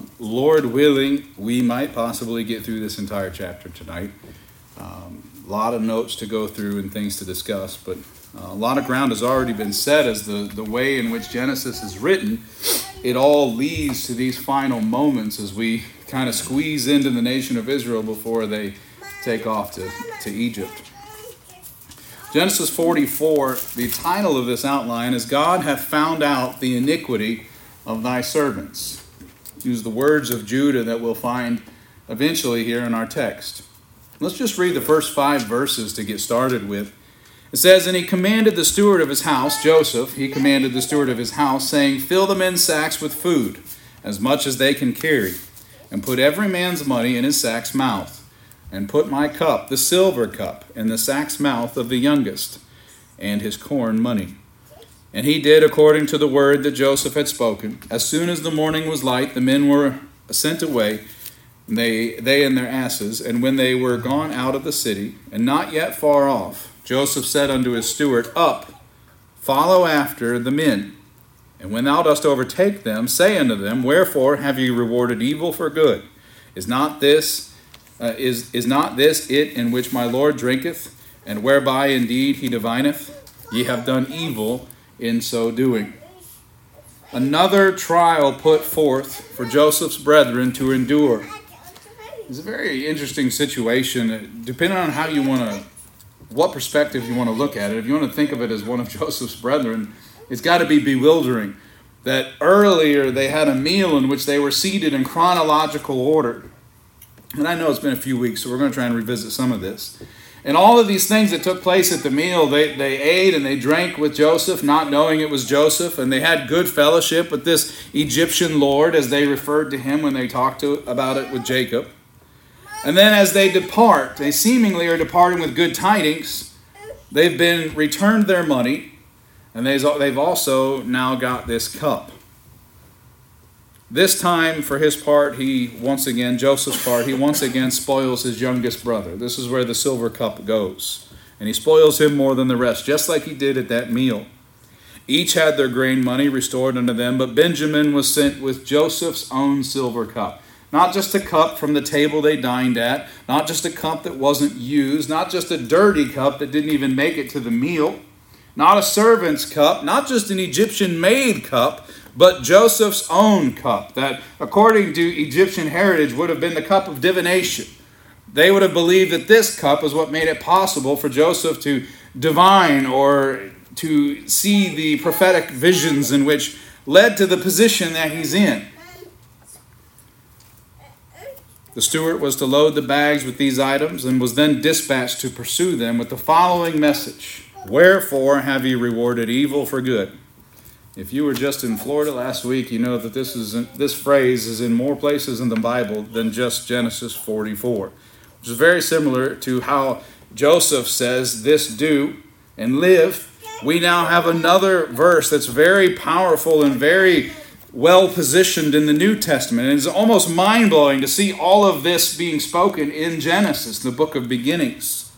Um, Lord willing, we might possibly get through this entire chapter tonight. Um, a lot of notes to go through and things to discuss, but uh, a lot of ground has already been set as the, the way in which Genesis is written. It all leads to these final moments as we kind of squeeze into the nation of Israel before they take off to, to Egypt. Genesis 44, the title of this outline is God hath found out the iniquity of thy servants. Use the words of Judah that we'll find eventually here in our text. Let's just read the first five verses to get started with. It says, And he commanded the steward of his house, Joseph, he commanded the steward of his house, saying, Fill the men's sacks with food, as much as they can carry, and put every man's money in his sack's mouth and put my cup, the silver cup, in the sack's mouth of the youngest, and his corn money. And he did according to the word that Joseph had spoken. As soon as the morning was light, the men were sent away, they, they and their asses. And when they were gone out of the city, and not yet far off, Joseph said unto his steward, Up, follow after the men. And when thou dost overtake them, say unto them, Wherefore have ye rewarded evil for good? Is not this uh, is, is not this it in which my Lord drinketh, and whereby indeed he divineth? Ye have done evil in so doing. Another trial put forth for Joseph's brethren to endure. It's a very interesting situation, uh, depending on how you want to, what perspective you want to look at it. If you want to think of it as one of Joseph's brethren, it's got to be bewildering that earlier they had a meal in which they were seated in chronological order. And I know it's been a few weeks, so we're going to try and revisit some of this. And all of these things that took place at the meal, they, they ate and they drank with Joseph, not knowing it was Joseph, and they had good fellowship with this Egyptian Lord, as they referred to him when they talked to, about it with Jacob. And then as they depart, they seemingly are departing with good tidings. They've been returned their money, and they've also now got this cup. This time, for his part, he once again, Joseph's part, he once again spoils his youngest brother. This is where the silver cup goes. And he spoils him more than the rest, just like he did at that meal. Each had their grain money restored unto them, but Benjamin was sent with Joseph's own silver cup. Not just a cup from the table they dined at, not just a cup that wasn't used, not just a dirty cup that didn't even make it to the meal, not a servant's cup, not just an Egyptian made cup, but Joseph's own cup, that according to Egyptian heritage would have been the cup of divination. They would have believed that this cup was what made it possible for Joseph to divine or to see the prophetic visions in which led to the position that he's in. The steward was to load the bags with these items and was then dispatched to pursue them with the following message Wherefore have ye rewarded evil for good? If you were just in Florida last week, you know that this is this phrase is in more places in the Bible than just Genesis 44, which is very similar to how Joseph says, "This do and live." We now have another verse that's very powerful and very well positioned in the New Testament. And it's almost mind blowing to see all of this being spoken in Genesis, the book of beginnings.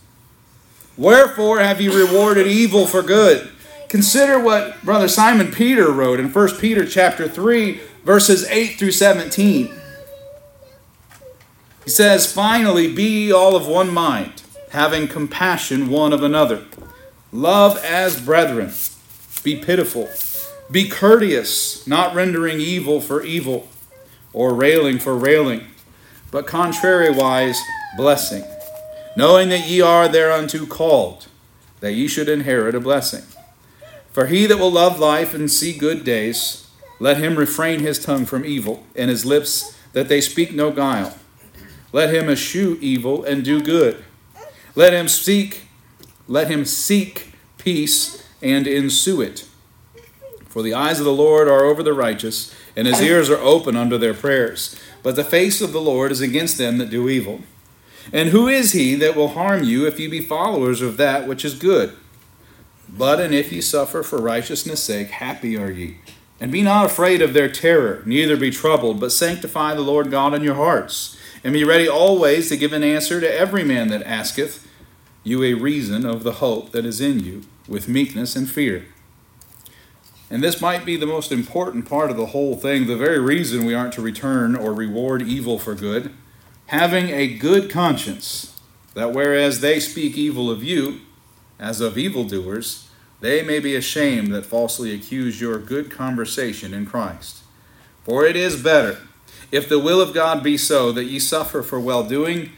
Wherefore have you rewarded evil for good? Consider what Brother Simon Peter wrote in 1 Peter chapter 3, verses 8 through 17. He says, Finally, be all of one mind, having compassion one of another. Love as brethren. Be pitiful. Be courteous, not rendering evil for evil, or railing for railing, but contrariwise blessing, knowing that ye are thereunto called, that ye should inherit a blessing. For he that will love life and see good days, let him refrain his tongue from evil, and his lips that they speak no guile. Let him eschew evil and do good. Let him seek, let him seek peace and ensue it. For the eyes of the Lord are over the righteous, and his ears are open unto their prayers. But the face of the Lord is against them that do evil. And who is he that will harm you if you be followers of that which is good? But and if ye suffer for righteousness' sake, happy are ye. And be not afraid of their terror, neither be troubled, but sanctify the Lord God in your hearts, and be ready always to give an answer to every man that asketh you a reason of the hope that is in you, with meekness and fear. And this might be the most important part of the whole thing, the very reason we aren't to return or reward evil for good. Having a good conscience, that whereas they speak evil of you, as of evildoers, they may be ashamed that falsely accuse your good conversation in Christ. For it is better, if the will of God be so, that ye suffer for well doing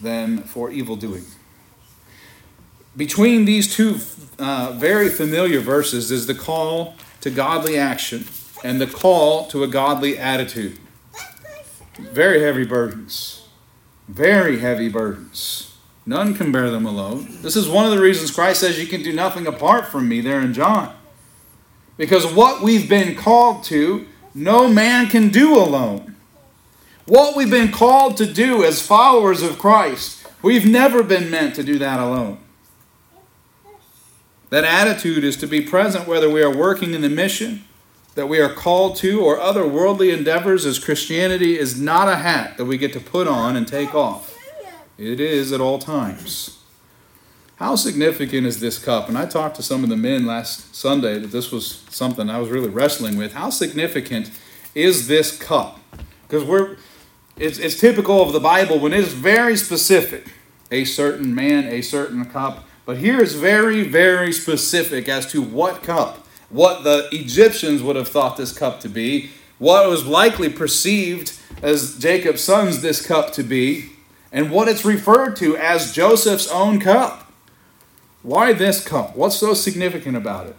than for evil doing. Between these two uh, very familiar verses is the call to godly action and the call to a godly attitude. Very heavy burdens. Very heavy burdens. None can bear them alone. This is one of the reasons Christ says you can do nothing apart from me there in John. Because what we've been called to, no man can do alone. What we've been called to do as followers of Christ, we've never been meant to do that alone. That attitude is to be present whether we are working in the mission that we are called to or other worldly endeavors, as Christianity is not a hat that we get to put on and take off. It is at all times. How significant is this cup? And I talked to some of the men last Sunday that this was something I was really wrestling with. How significant is this cup? Because we're it's, it's typical of the Bible when it is very specific. A certain man, a certain cup. But here is very, very specific as to what cup, what the Egyptians would have thought this cup to be, what was likely perceived as Jacob's sons this cup to be, and what it's referred to as Joseph's own cup. Why this cup? What's so significant about it?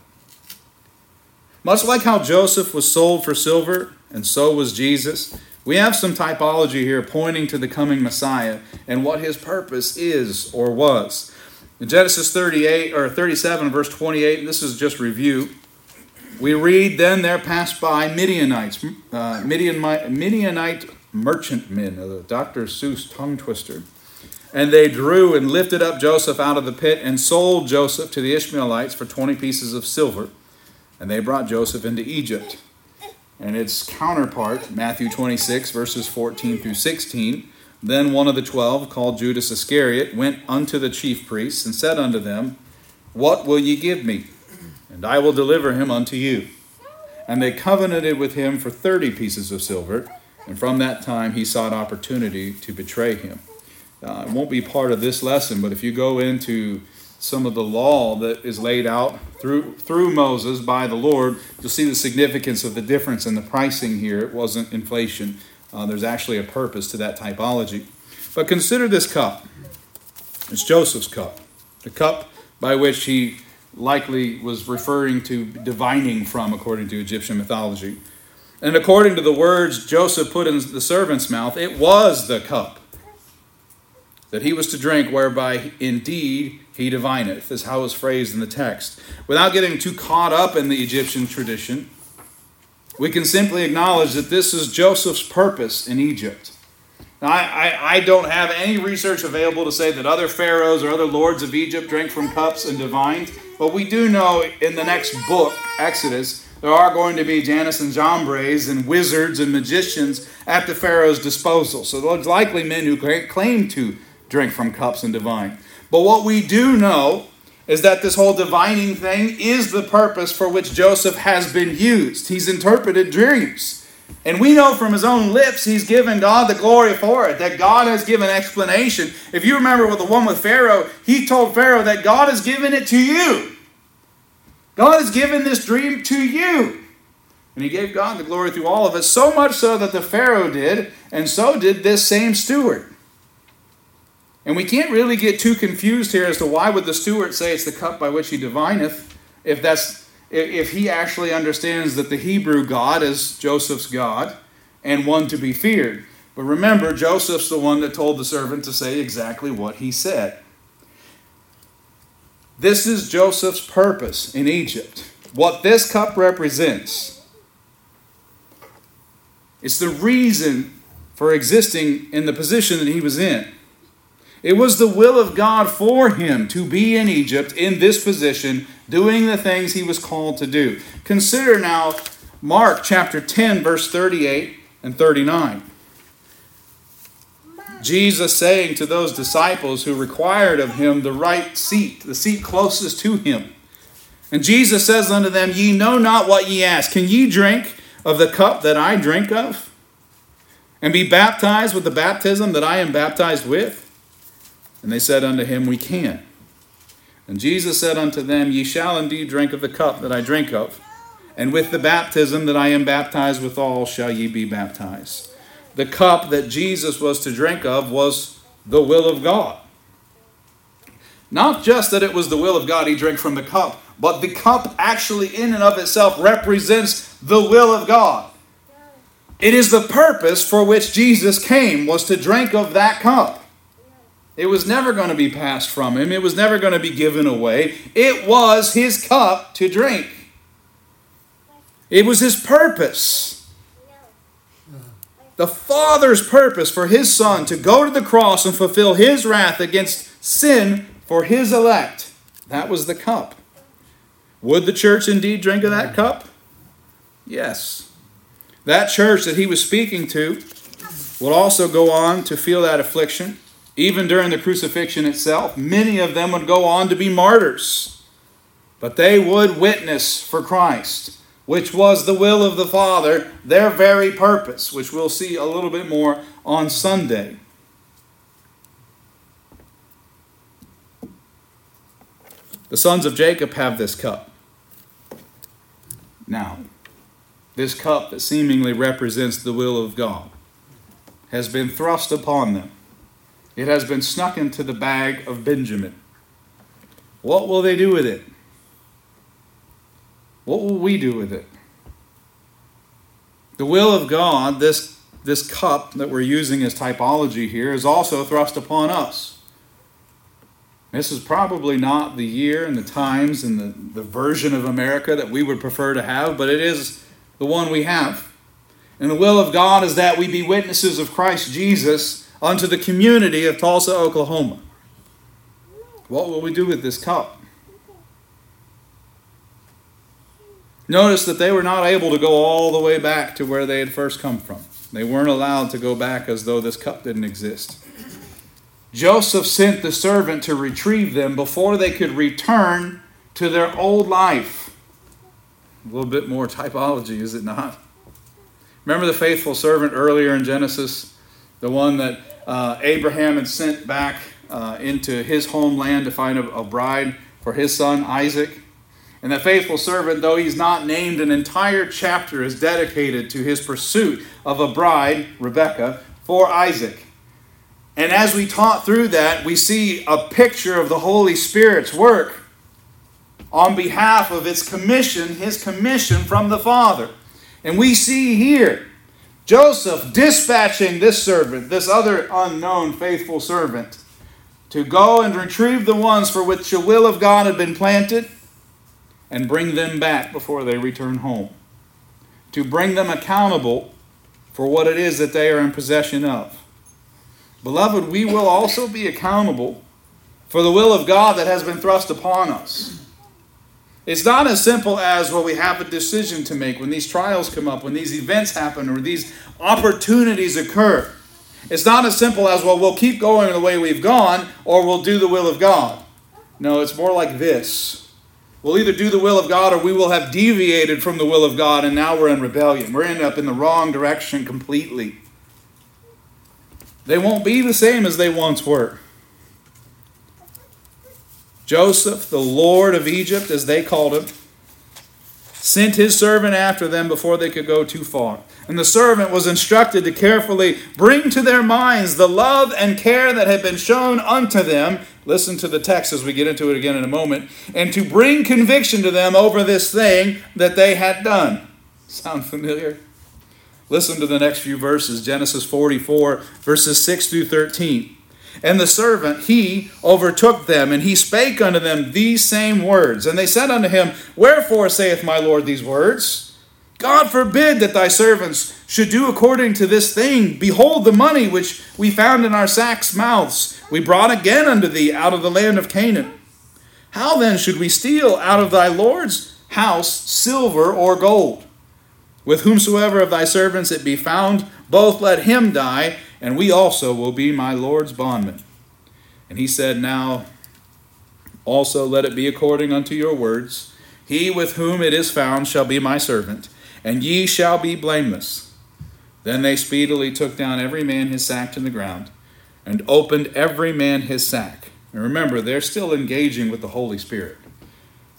Much like how Joseph was sold for silver, and so was Jesus, we have some typology here pointing to the coming Messiah and what his purpose is or was. In Genesis 38 or 37, verse 28, and this is just review. We read, Then there passed by Midianites, uh, Midian, Midianite merchantmen, uh, Dr. Seuss tongue twister. And they drew and lifted up Joseph out of the pit and sold Joseph to the Ishmaelites for 20 pieces of silver. And they brought Joseph into Egypt. And its counterpart, Matthew 26, verses 14 through 16, then one of the twelve, called Judas Iscariot, went unto the chief priests and said unto them, What will ye give me? And I will deliver him unto you. And they covenanted with him for thirty pieces of silver, and from that time he sought opportunity to betray him. Uh, it won't be part of this lesson, but if you go into some of the law that is laid out through through Moses by the Lord, you'll see the significance of the difference in the pricing here. It wasn't inflation. Uh, there's actually a purpose to that typology. But consider this cup. It's Joseph's cup, the cup by which he likely was referring to divining from, according to Egyptian mythology. And according to the words Joseph put in the servant's mouth, it was the cup that he was to drink, whereby indeed he divineth, is how it's phrased in the text. Without getting too caught up in the Egyptian tradition, we can simply acknowledge that this is Joseph's purpose in Egypt. Now, I, I, I, don't have any research available to say that other pharaohs or other lords of Egypt drank from cups and divined, but we do know in the next book, Exodus, there are going to be Jannes and Jambres and wizards and magicians at the Pharaoh's disposal. So those likely men who claim to drink from cups and divine. But what we do know is that this whole divining thing is the purpose for which Joseph has been used. He's interpreted dreams. And we know from his own lips he's given God the glory for it, that God has given explanation. If you remember with the one with Pharaoh, he told Pharaoh that God has given it to you. God has given this dream to you. And he gave God the glory through all of it, so much so that the Pharaoh did, and so did this same steward. And we can't really get too confused here as to why would the steward say it's the cup by which he divineth, if that's if he actually understands that the Hebrew God is Joseph's God and one to be feared. But remember, Joseph's the one that told the servant to say exactly what he said. This is Joseph's purpose in Egypt. What this cup represents. It's the reason for existing in the position that he was in. It was the will of God for him to be in Egypt in this position, doing the things he was called to do. Consider now Mark chapter 10, verse 38 and 39. Jesus saying to those disciples who required of him the right seat, the seat closest to him. And Jesus says unto them, Ye know not what ye ask. Can ye drink of the cup that I drink of? And be baptized with the baptism that I am baptized with? And they said unto him, We can. And Jesus said unto them, Ye shall indeed drink of the cup that I drink of, and with the baptism that I am baptized withal shall ye be baptized. The cup that Jesus was to drink of was the will of God. Not just that it was the will of God he drank from the cup, but the cup actually in and of itself represents the will of God. It is the purpose for which Jesus came was to drink of that cup. It was never going to be passed from him. It was never going to be given away. It was his cup to drink. It was his purpose. The Father's purpose for his Son to go to the cross and fulfill his wrath against sin for his elect. That was the cup. Would the church indeed drink of that cup? Yes. That church that he was speaking to would also go on to feel that affliction. Even during the crucifixion itself, many of them would go on to be martyrs. But they would witness for Christ, which was the will of the Father, their very purpose, which we'll see a little bit more on Sunday. The sons of Jacob have this cup. Now, this cup that seemingly represents the will of God has been thrust upon them. It has been snuck into the bag of Benjamin. What will they do with it? What will we do with it? The will of God, this, this cup that we're using as typology here, is also thrust upon us. This is probably not the year and the times and the, the version of America that we would prefer to have, but it is the one we have. And the will of God is that we be witnesses of Christ Jesus unto the community of Tulsa, Oklahoma. What will we do with this cup? Notice that they were not able to go all the way back to where they had first come from. They weren't allowed to go back as though this cup didn't exist. Joseph sent the servant to retrieve them before they could return to their old life. A little bit more typology, is it not? Remember the faithful servant earlier in Genesis? The one that uh, Abraham had sent back uh, into his homeland to find a, a bride for his son Isaac? And the faithful servant, though he's not named, an entire chapter is dedicated to his pursuit of a bride, Rebekah, for Isaac. And as we taught through that, we see a picture of the Holy Spirit's work on behalf of its commission, his commission from the Father. And we see here Joseph dispatching this servant, this other unknown faithful servant, to go and retrieve the ones for which the will of God had been planted and bring them back before they return home. To bring them accountable for what it is that they are in possession of. Beloved, we will also be accountable for the will of God that has been thrust upon us. It's not as simple as, well, we have a decision to make when these trials come up, when these events happen, or these opportunities occur. It's not as simple as, well, we'll keep going the way we've gone, or we'll do the will of God. No, it's more like this. We'll either do the will of God or we will have deviated from the will of God, and now we're in rebellion. We're ended up in the wrong direction completely. They won't be the same as they once were. Joseph, the Lord of Egypt, as they called him, sent his servant after them before they could go too far. And the servant was instructed to carefully bring to their minds the love and care that had been shown unto them. Listen to the text as we get into it again in a moment. And to bring conviction to them over this thing that they had done. Sound familiar? Listen to the next few verses Genesis 44, verses 6 through 13. And the servant, he overtook them, and he spake unto them these same words. And they said unto him, Wherefore saith my Lord these words? God forbid that thy servants should do according to this thing. Behold, the money which we found in our sacks' mouths, we brought again unto thee out of the land of Canaan. How then should we steal out of thy Lord's house silver or gold? With whomsoever of thy servants it be found, both let him die, and we also will be my Lord's bondmen. And he said, Now also let it be according unto your words. He with whom it is found shall be my servant, and ye shall be blameless. Then they speedily took down every man his sack to the ground, and opened every man his sack. And remember, they're still engaging with the Holy Spirit.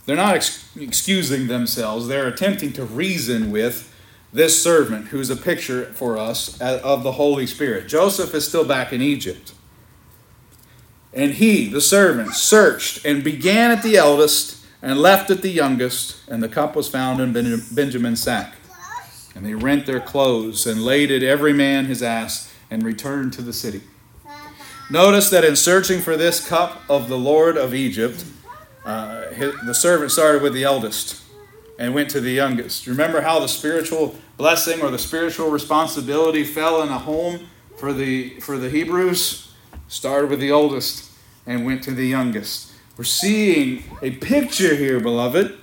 They're not ex- excusing themselves, they're attempting to reason with this servant who's a picture for us of the Holy Spirit. Joseph is still back in Egypt. And he, the servant, searched and began at the eldest and left at the youngest, and the cup was found in Benjamin's sack. And they rent their clothes and laded every man his ass and returned to the city. Notice that in searching for this cup of the Lord of Egypt, uh, the servant started with the eldest and went to the youngest. Remember how the spiritual blessing or the spiritual responsibility fell in a home for the for the Hebrews? Started with the oldest and went to the youngest. We're seeing a picture here, beloved.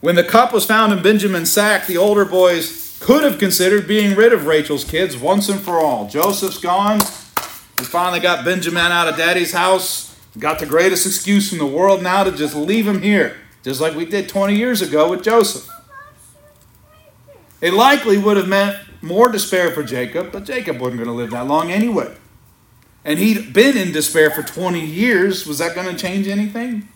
When the cup was found in Benjamin's sack, the older boys could have considered being rid of Rachel's kids once and for all. Joseph's gone. We finally got Benjamin out of daddy's house. Got the greatest excuse in the world now to just leave him here, just like we did 20 years ago with Joseph. It likely would have meant more despair for Jacob, but Jacob wasn't going to live that long anyway and he'd been in despair for 20 years, was that going to change anything?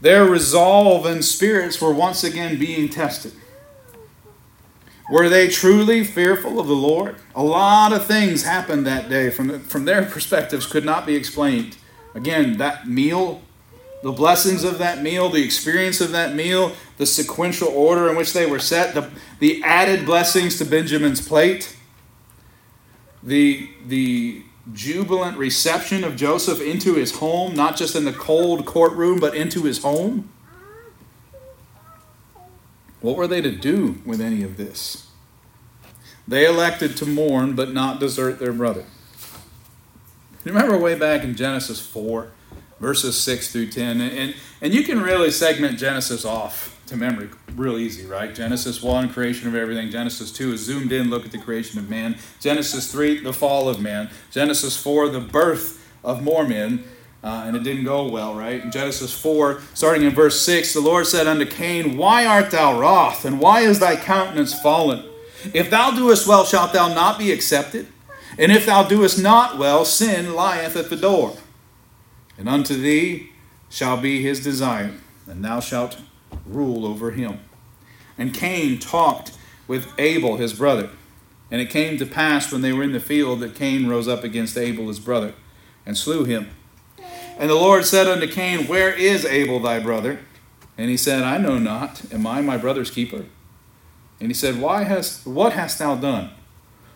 Their resolve and spirits were once again being tested. Were they truly fearful of the Lord? A lot of things happened that day from, from their perspectives could not be explained. Again, that meal, the blessings of that meal, the experience of that meal, the sequential order in which they were set, the, the added blessings to Benjamin's plate the, the jubilant reception of Joseph into his home, not just in the cold courtroom, but into his home? What were they to do with any of this? They elected to mourn but not desert their brother. Remember way back in Genesis 4, verses 6 through 10, and, and you can really segment Genesis off to memory real easy, right? Genesis 1, creation of everything. Genesis 2 is zoomed in, look at the creation of man. Genesis 3, the fall of man. Genesis 4, the birth of more men. Uh, and it didn't go well, right? In Genesis 4, starting in verse 6, the Lord said unto Cain, Why art thou wroth, and why is thy countenance fallen? If thou doest well, shalt thou not be accepted? And if thou doest not well, sin lieth at the door. And unto thee shall be his desire, and thou shalt rule over him. And Cain talked with Abel his brother. And it came to pass when they were in the field that Cain rose up against Abel his brother and slew him. And the Lord said unto Cain, Where is Abel thy brother? And he said, I know not. Am I my brother's keeper? And he said, Why hast what hast thou done?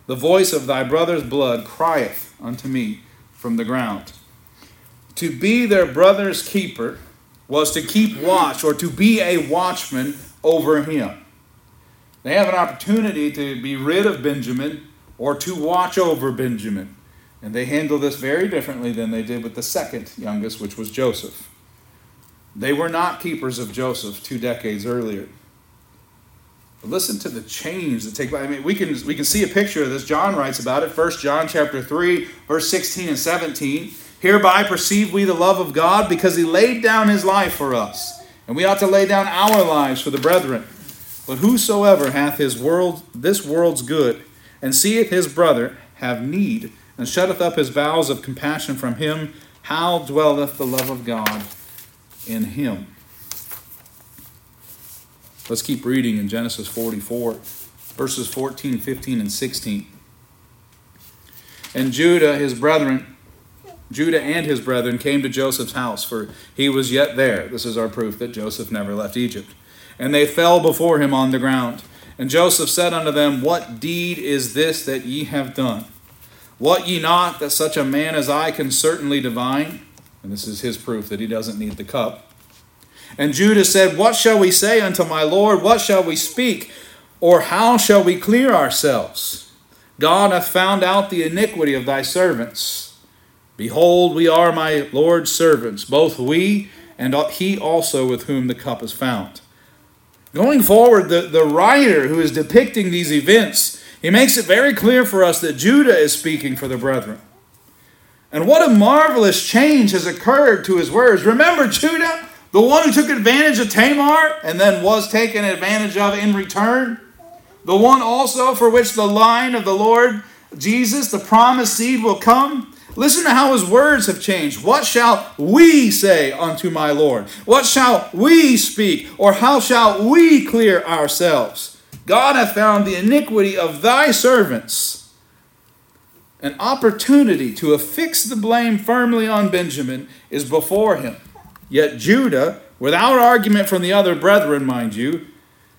The voice of thy brother's blood crieth unto me from the ground. To be their brother's keeper was to keep watch or to be a watchman over him. They have an opportunity to be rid of Benjamin or to watch over Benjamin. And they handle this very differently than they did with the second youngest, which was Joseph. They were not keepers of Joseph two decades earlier. But listen to the change that take place. I mean, we can we can see a picture of this. John writes about it. First John chapter 3, verse 16 and 17. Hereby perceive we the love of God because he laid down his life for us. And we ought to lay down our lives for the brethren. But whosoever hath his world this world's good, and seeth his brother have need, and shutteth up his bowels of compassion from him, how dwelleth the love of God in him? Let's keep reading in Genesis 44, verses 14, 15, and 16. And Judah, his brethren, Judah and his brethren came to Joseph's house, for he was yet there. This is our proof that Joseph never left Egypt. And they fell before him on the ground. And Joseph said unto them, What deed is this that ye have done? Wot ye not that such a man as I can certainly divine? And this is his proof that he doesn't need the cup. And Judah said, What shall we say unto my Lord? What shall we speak? Or how shall we clear ourselves? God hath found out the iniquity of thy servants. Behold, we are my Lord's servants, both we and he also with whom the cup is found. Going forward, the, the writer who is depicting these events, he makes it very clear for us that Judah is speaking for the brethren. And what a marvelous change has occurred to his words. Remember Judah, the one who took advantage of Tamar and then was taken advantage of in return? The one also for which the line of the Lord Jesus, the promised seed, will come? Listen to how his words have changed. What shall we say unto my Lord? What shall we speak? Or how shall we clear ourselves? God hath found the iniquity of thy servants an opportunity to affix the blame firmly on Benjamin is before him. Yet Judah, without argument from the other brethren, mind you,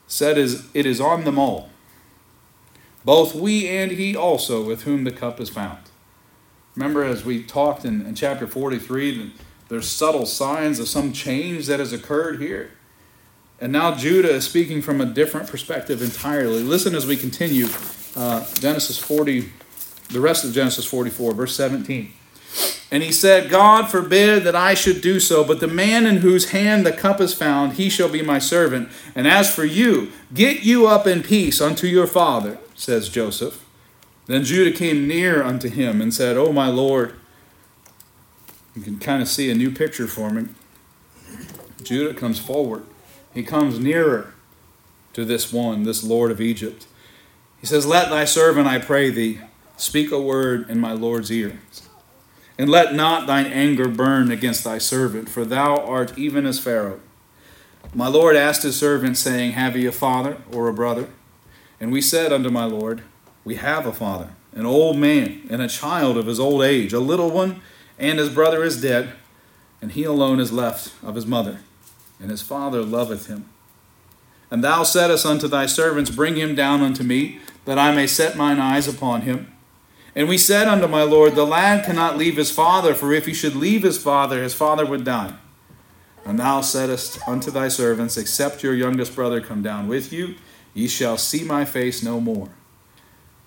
said it is on them all. Both we and he also, with whom the cup is found. Remember, as we talked in, in chapter 43, there's subtle signs of some change that has occurred here. And now Judah is speaking from a different perspective entirely. Listen as we continue uh, Genesis 40, the rest of Genesis 44, verse 17. And he said, God forbid that I should do so, but the man in whose hand the cup is found, he shall be my servant. And as for you, get you up in peace unto your father, says Joseph. Then Judah came near unto him and said, O my Lord. You can kind of see a new picture forming. Judah comes forward. He comes nearer to this one, this Lord of Egypt. He says, Let thy servant, I pray thee, speak a word in my Lord's ear. And let not thine anger burn against thy servant, for thou art even as Pharaoh. My Lord asked his servant, saying, Have ye a father or a brother? And we said unto my Lord, we have a father, an old man, and a child of his old age, a little one, and his brother is dead, and he alone is left of his mother, and his father loveth him. And thou saidst unto thy servants, Bring him down unto me, that I may set mine eyes upon him. And we said unto my Lord, The lad cannot leave his father, for if he should leave his father, his father would die. And thou saidst unto thy servants, Except your youngest brother come down with you, ye shall see my face no more.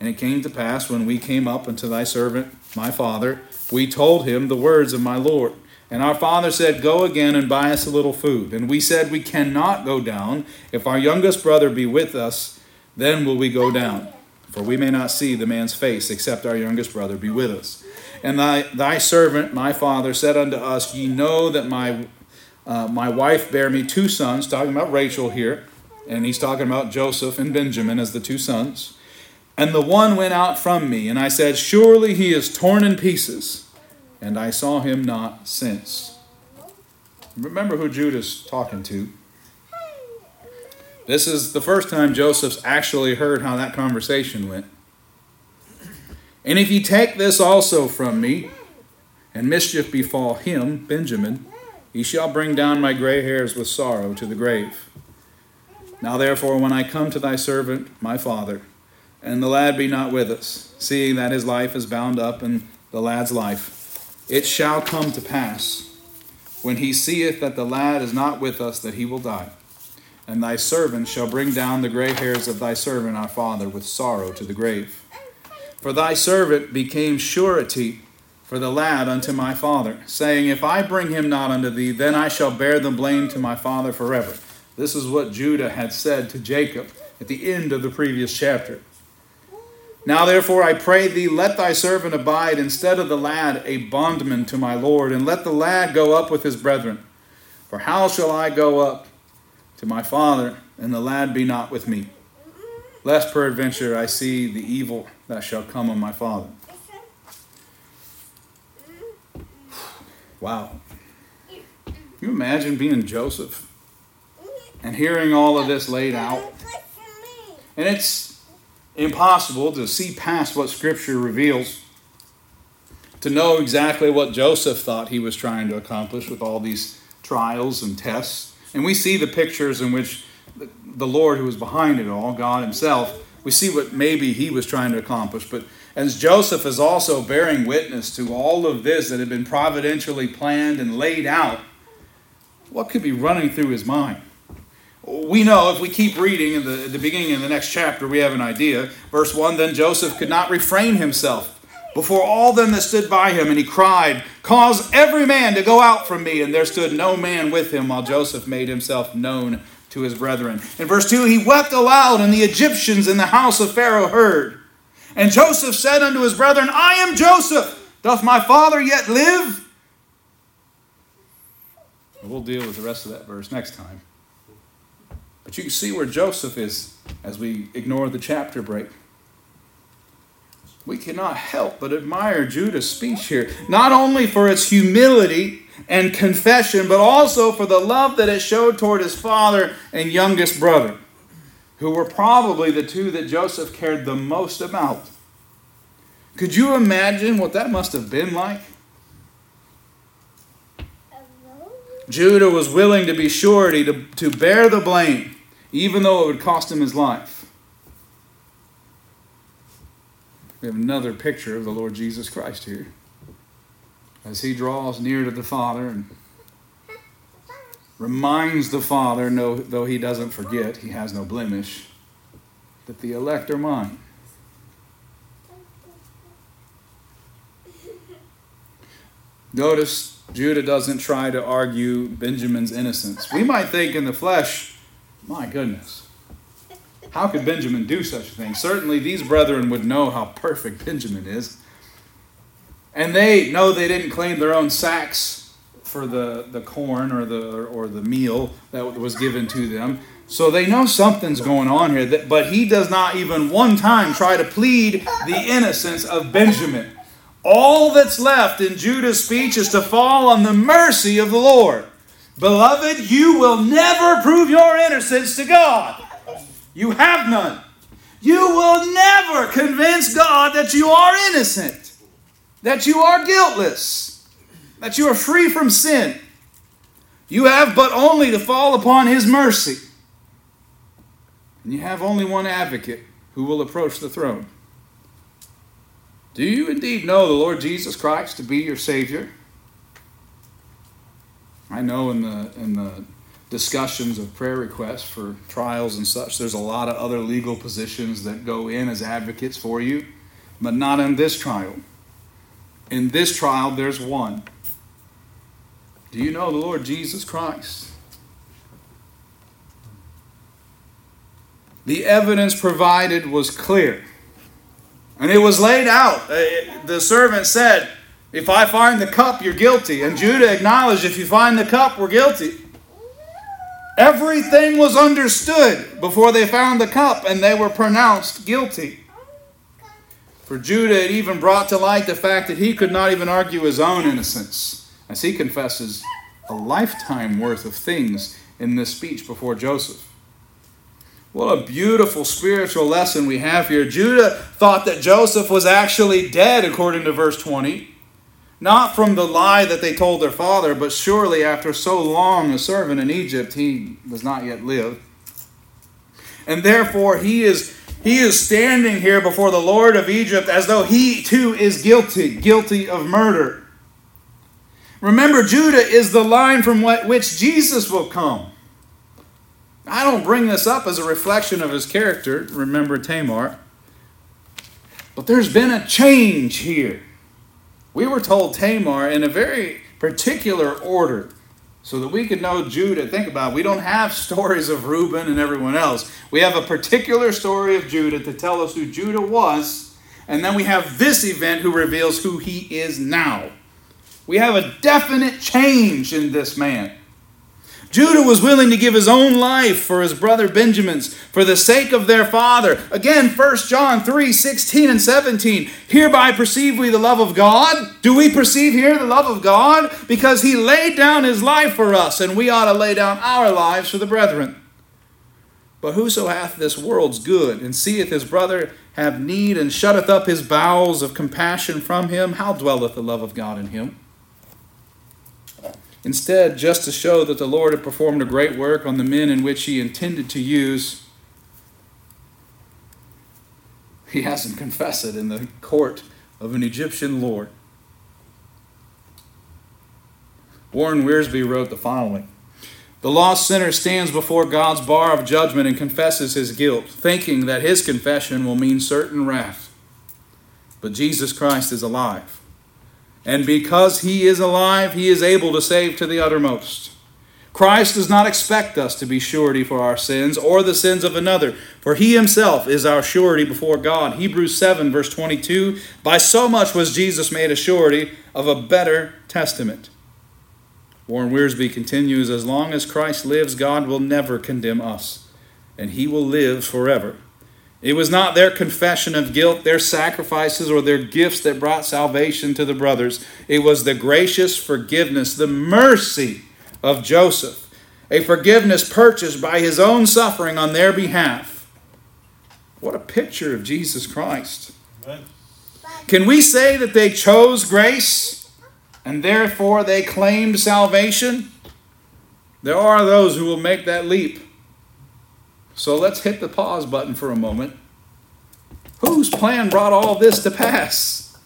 And it came to pass when we came up unto thy servant, my father, we told him the words of my Lord. And our father said, Go again and buy us a little food. And we said, We cannot go down. If our youngest brother be with us, then will we go down. For we may not see the man's face, except our youngest brother be with us. And thy, thy servant, my father, said unto us, Ye know that my, uh, my wife bare me two sons, talking about Rachel here, and he's talking about Joseph and Benjamin as the two sons. And the one went out from me, and I said, Surely he is torn in pieces. And I saw him not since. Remember who Judah's talking to. This is the first time Joseph's actually heard how that conversation went. And if ye take this also from me, and mischief befall him, Benjamin, he shall bring down my gray hairs with sorrow to the grave. Now therefore, when I come to thy servant, my father, and the lad be not with us, seeing that his life is bound up in the lad's life. It shall come to pass, when he seeth that the lad is not with us, that he will die. And thy servant shall bring down the gray hairs of thy servant our father with sorrow to the grave. For thy servant became surety for the lad unto my father, saying, If I bring him not unto thee, then I shall bear the blame to my father forever. This is what Judah had said to Jacob at the end of the previous chapter. Now, therefore, I pray thee, let thy servant abide instead of the lad a bondman to my Lord, and let the lad go up with his brethren. For how shall I go up to my father, and the lad be not with me? Lest peradventure I see the evil that shall come on my father. Wow. Can you imagine being Joseph and hearing all of this laid out? And it's impossible to see past what Scripture reveals, to know exactly what Joseph thought he was trying to accomplish with all these trials and tests. And we see the pictures in which the Lord who was behind it all, God Himself, we see what maybe He was trying to accomplish. But as Joseph is also bearing witness to all of this that had been providentially planned and laid out, what could be running through his mind? We know if we keep reading in the, the beginning of the next chapter, we have an idea. Verse 1 Then Joseph could not refrain himself before all them that stood by him, and he cried, Cause every man to go out from me. And there stood no man with him while Joseph made himself known to his brethren. In verse 2, he wept aloud, and the Egyptians in the house of Pharaoh heard. And Joseph said unto his brethren, I am Joseph. Doth my father yet live? We'll deal with the rest of that verse next time. But you can see where Joseph is as we ignore the chapter break. We cannot help but admire Judah's speech here, not only for its humility and confession, but also for the love that it showed toward his father and youngest brother, who were probably the two that Joseph cared the most about. Could you imagine what that must have been like? Judah was willing to be surety to, to bear the blame, even though it would cost him his life. We have another picture of the Lord Jesus Christ here. As he draws near to the Father and reminds the Father, no, though he doesn't forget, he has no blemish, that the elect are mine. Notice Judah doesn't try to argue Benjamin's innocence. We might think in the flesh, my goodness, how could Benjamin do such a thing? Certainly, these brethren would know how perfect Benjamin is. And they know they didn't claim their own sacks for the, the corn or the, or the meal that was given to them. So they know something's going on here. But he does not even one time try to plead the innocence of Benjamin. All that's left in Judah's speech is to fall on the mercy of the Lord. Beloved, you will never prove your innocence to God. You have none. You will never convince God that you are innocent, that you are guiltless, that you are free from sin. You have but only to fall upon His mercy. And you have only one advocate who will approach the throne. Do you indeed know the Lord Jesus Christ to be your Savior? I know in the in the discussions of prayer requests for trials and such, there's a lot of other legal positions that go in as advocates for you, but not in this trial. In this trial, there's one. Do you know the Lord Jesus Christ? The evidence provided was clear. And it was laid out. Uh, the servant said, If I find the cup, you're guilty. And Judah acknowledged, If you find the cup, we're guilty. Everything was understood before they found the cup, and they were pronounced guilty. For Judah, it even brought to light the fact that he could not even argue his own innocence, as he confesses a lifetime worth of things in this speech before Joseph. What a beautiful spiritual lesson we have here. Judah thought that Joseph was actually dead, according to verse 20. Not from the lie that they told their father, but surely after so long a servant in Egypt, he does not yet live. And therefore, he is, he is standing here before the Lord of Egypt as though he too is guilty, guilty of murder. Remember, Judah is the line from which Jesus will come. I don't bring this up as a reflection of his character. Remember Tamar. But there's been a change here. We were told Tamar in a very particular order so that we could know Judah. Think about it. We don't have stories of Reuben and everyone else. We have a particular story of Judah to tell us who Judah was, and then we have this event who reveals who he is now. We have a definite change in this man. Judah was willing to give his own life for his brother Benjamin's for the sake of their father. Again, 1 John 3 16 and 17. Hereby perceive we the love of God. Do we perceive here the love of God? Because he laid down his life for us, and we ought to lay down our lives for the brethren. But whoso hath this world's good, and seeth his brother have need, and shutteth up his bowels of compassion from him, how dwelleth the love of God in him? Instead, just to show that the Lord had performed a great work on the men in which he intended to use, he has him confess it in the court of an Egyptian lord. Warren Wiersbe wrote the following The lost sinner stands before God's bar of judgment and confesses his guilt, thinking that his confession will mean certain wrath. But Jesus Christ is alive. And because he is alive, he is able to save to the uttermost. Christ does not expect us to be surety for our sins or the sins of another, for he himself is our surety before God. Hebrews 7, verse 22 By so much was Jesus made a surety of a better testament. Warren Wiersbe continues As long as Christ lives, God will never condemn us, and he will live forever. It was not their confession of guilt, their sacrifices, or their gifts that brought salvation to the brothers. It was the gracious forgiveness, the mercy of Joseph, a forgiveness purchased by his own suffering on their behalf. What a picture of Jesus Christ. Can we say that they chose grace and therefore they claimed salvation? There are those who will make that leap. So let's hit the pause button for a moment. Whose plan brought all this to pass?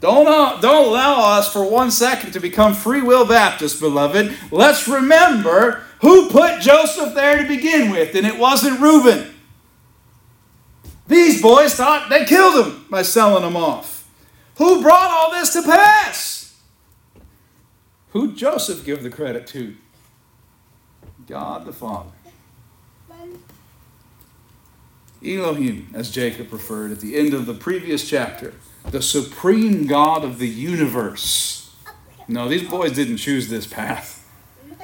Don't, uh, don't allow us for one second to become free will Baptists, beloved. Let's remember who put Joseph there to begin with, and it wasn't Reuben. These boys thought they killed him by selling him off. Who brought all this to pass? Who Joseph give the credit to? God the Father. Elohim, as Jacob referred at the end of the previous chapter the supreme God of the universe. No, these boys didn't choose this path.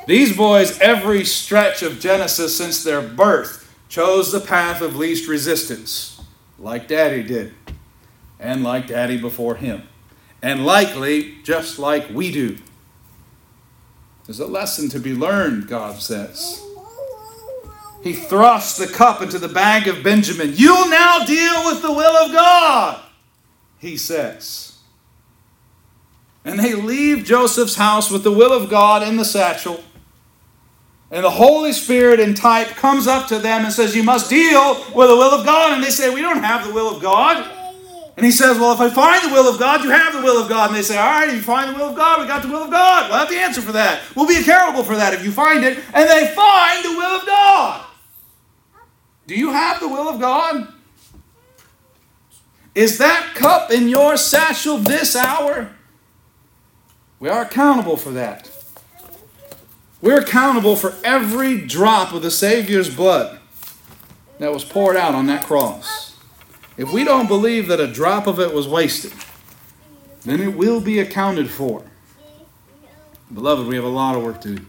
These boys, every stretch of Genesis since their birth, chose the path of least resistance, like Daddy did, and like Daddy before him, and likely just like we do. There's a lesson to be learned, God says. He thrusts the cup into the bag of Benjamin. You'll now deal with the will of God he says. And they leave Joseph's house with the will of God in the satchel. And the Holy Spirit in type comes up to them and says, You must deal with the will of God. And they say, We don't have the will of God. And he says, Well, if I find the will of God, you have the will of God. And they say, All right, if you find the will of God, we got the will of God. We'll have the answer for that. We'll be accountable for that if you find it. And they find the will of God. Do you have the will of God? Is that cup in your satchel this hour? We are accountable for that. We're accountable for every drop of the Savior's blood that was poured out on that cross. If we don't believe that a drop of it was wasted, then it will be accounted for. Beloved, we have a lot of work to do.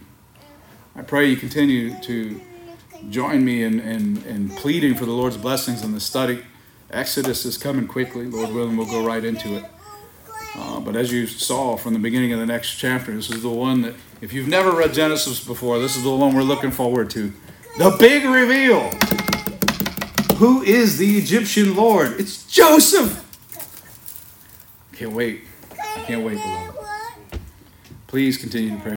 I pray you continue to join me in, in, in pleading for the Lord's blessings in the study. Exodus is coming quickly. Lord willing, we'll go right into it. Uh, but as you saw from the beginning of the next chapter, this is the one that, if you've never read Genesis before, this is the one we're looking forward to. The big reveal. Who is the Egyptian Lord? It's Joseph. Can't wait. I can't wait. Please continue to pray.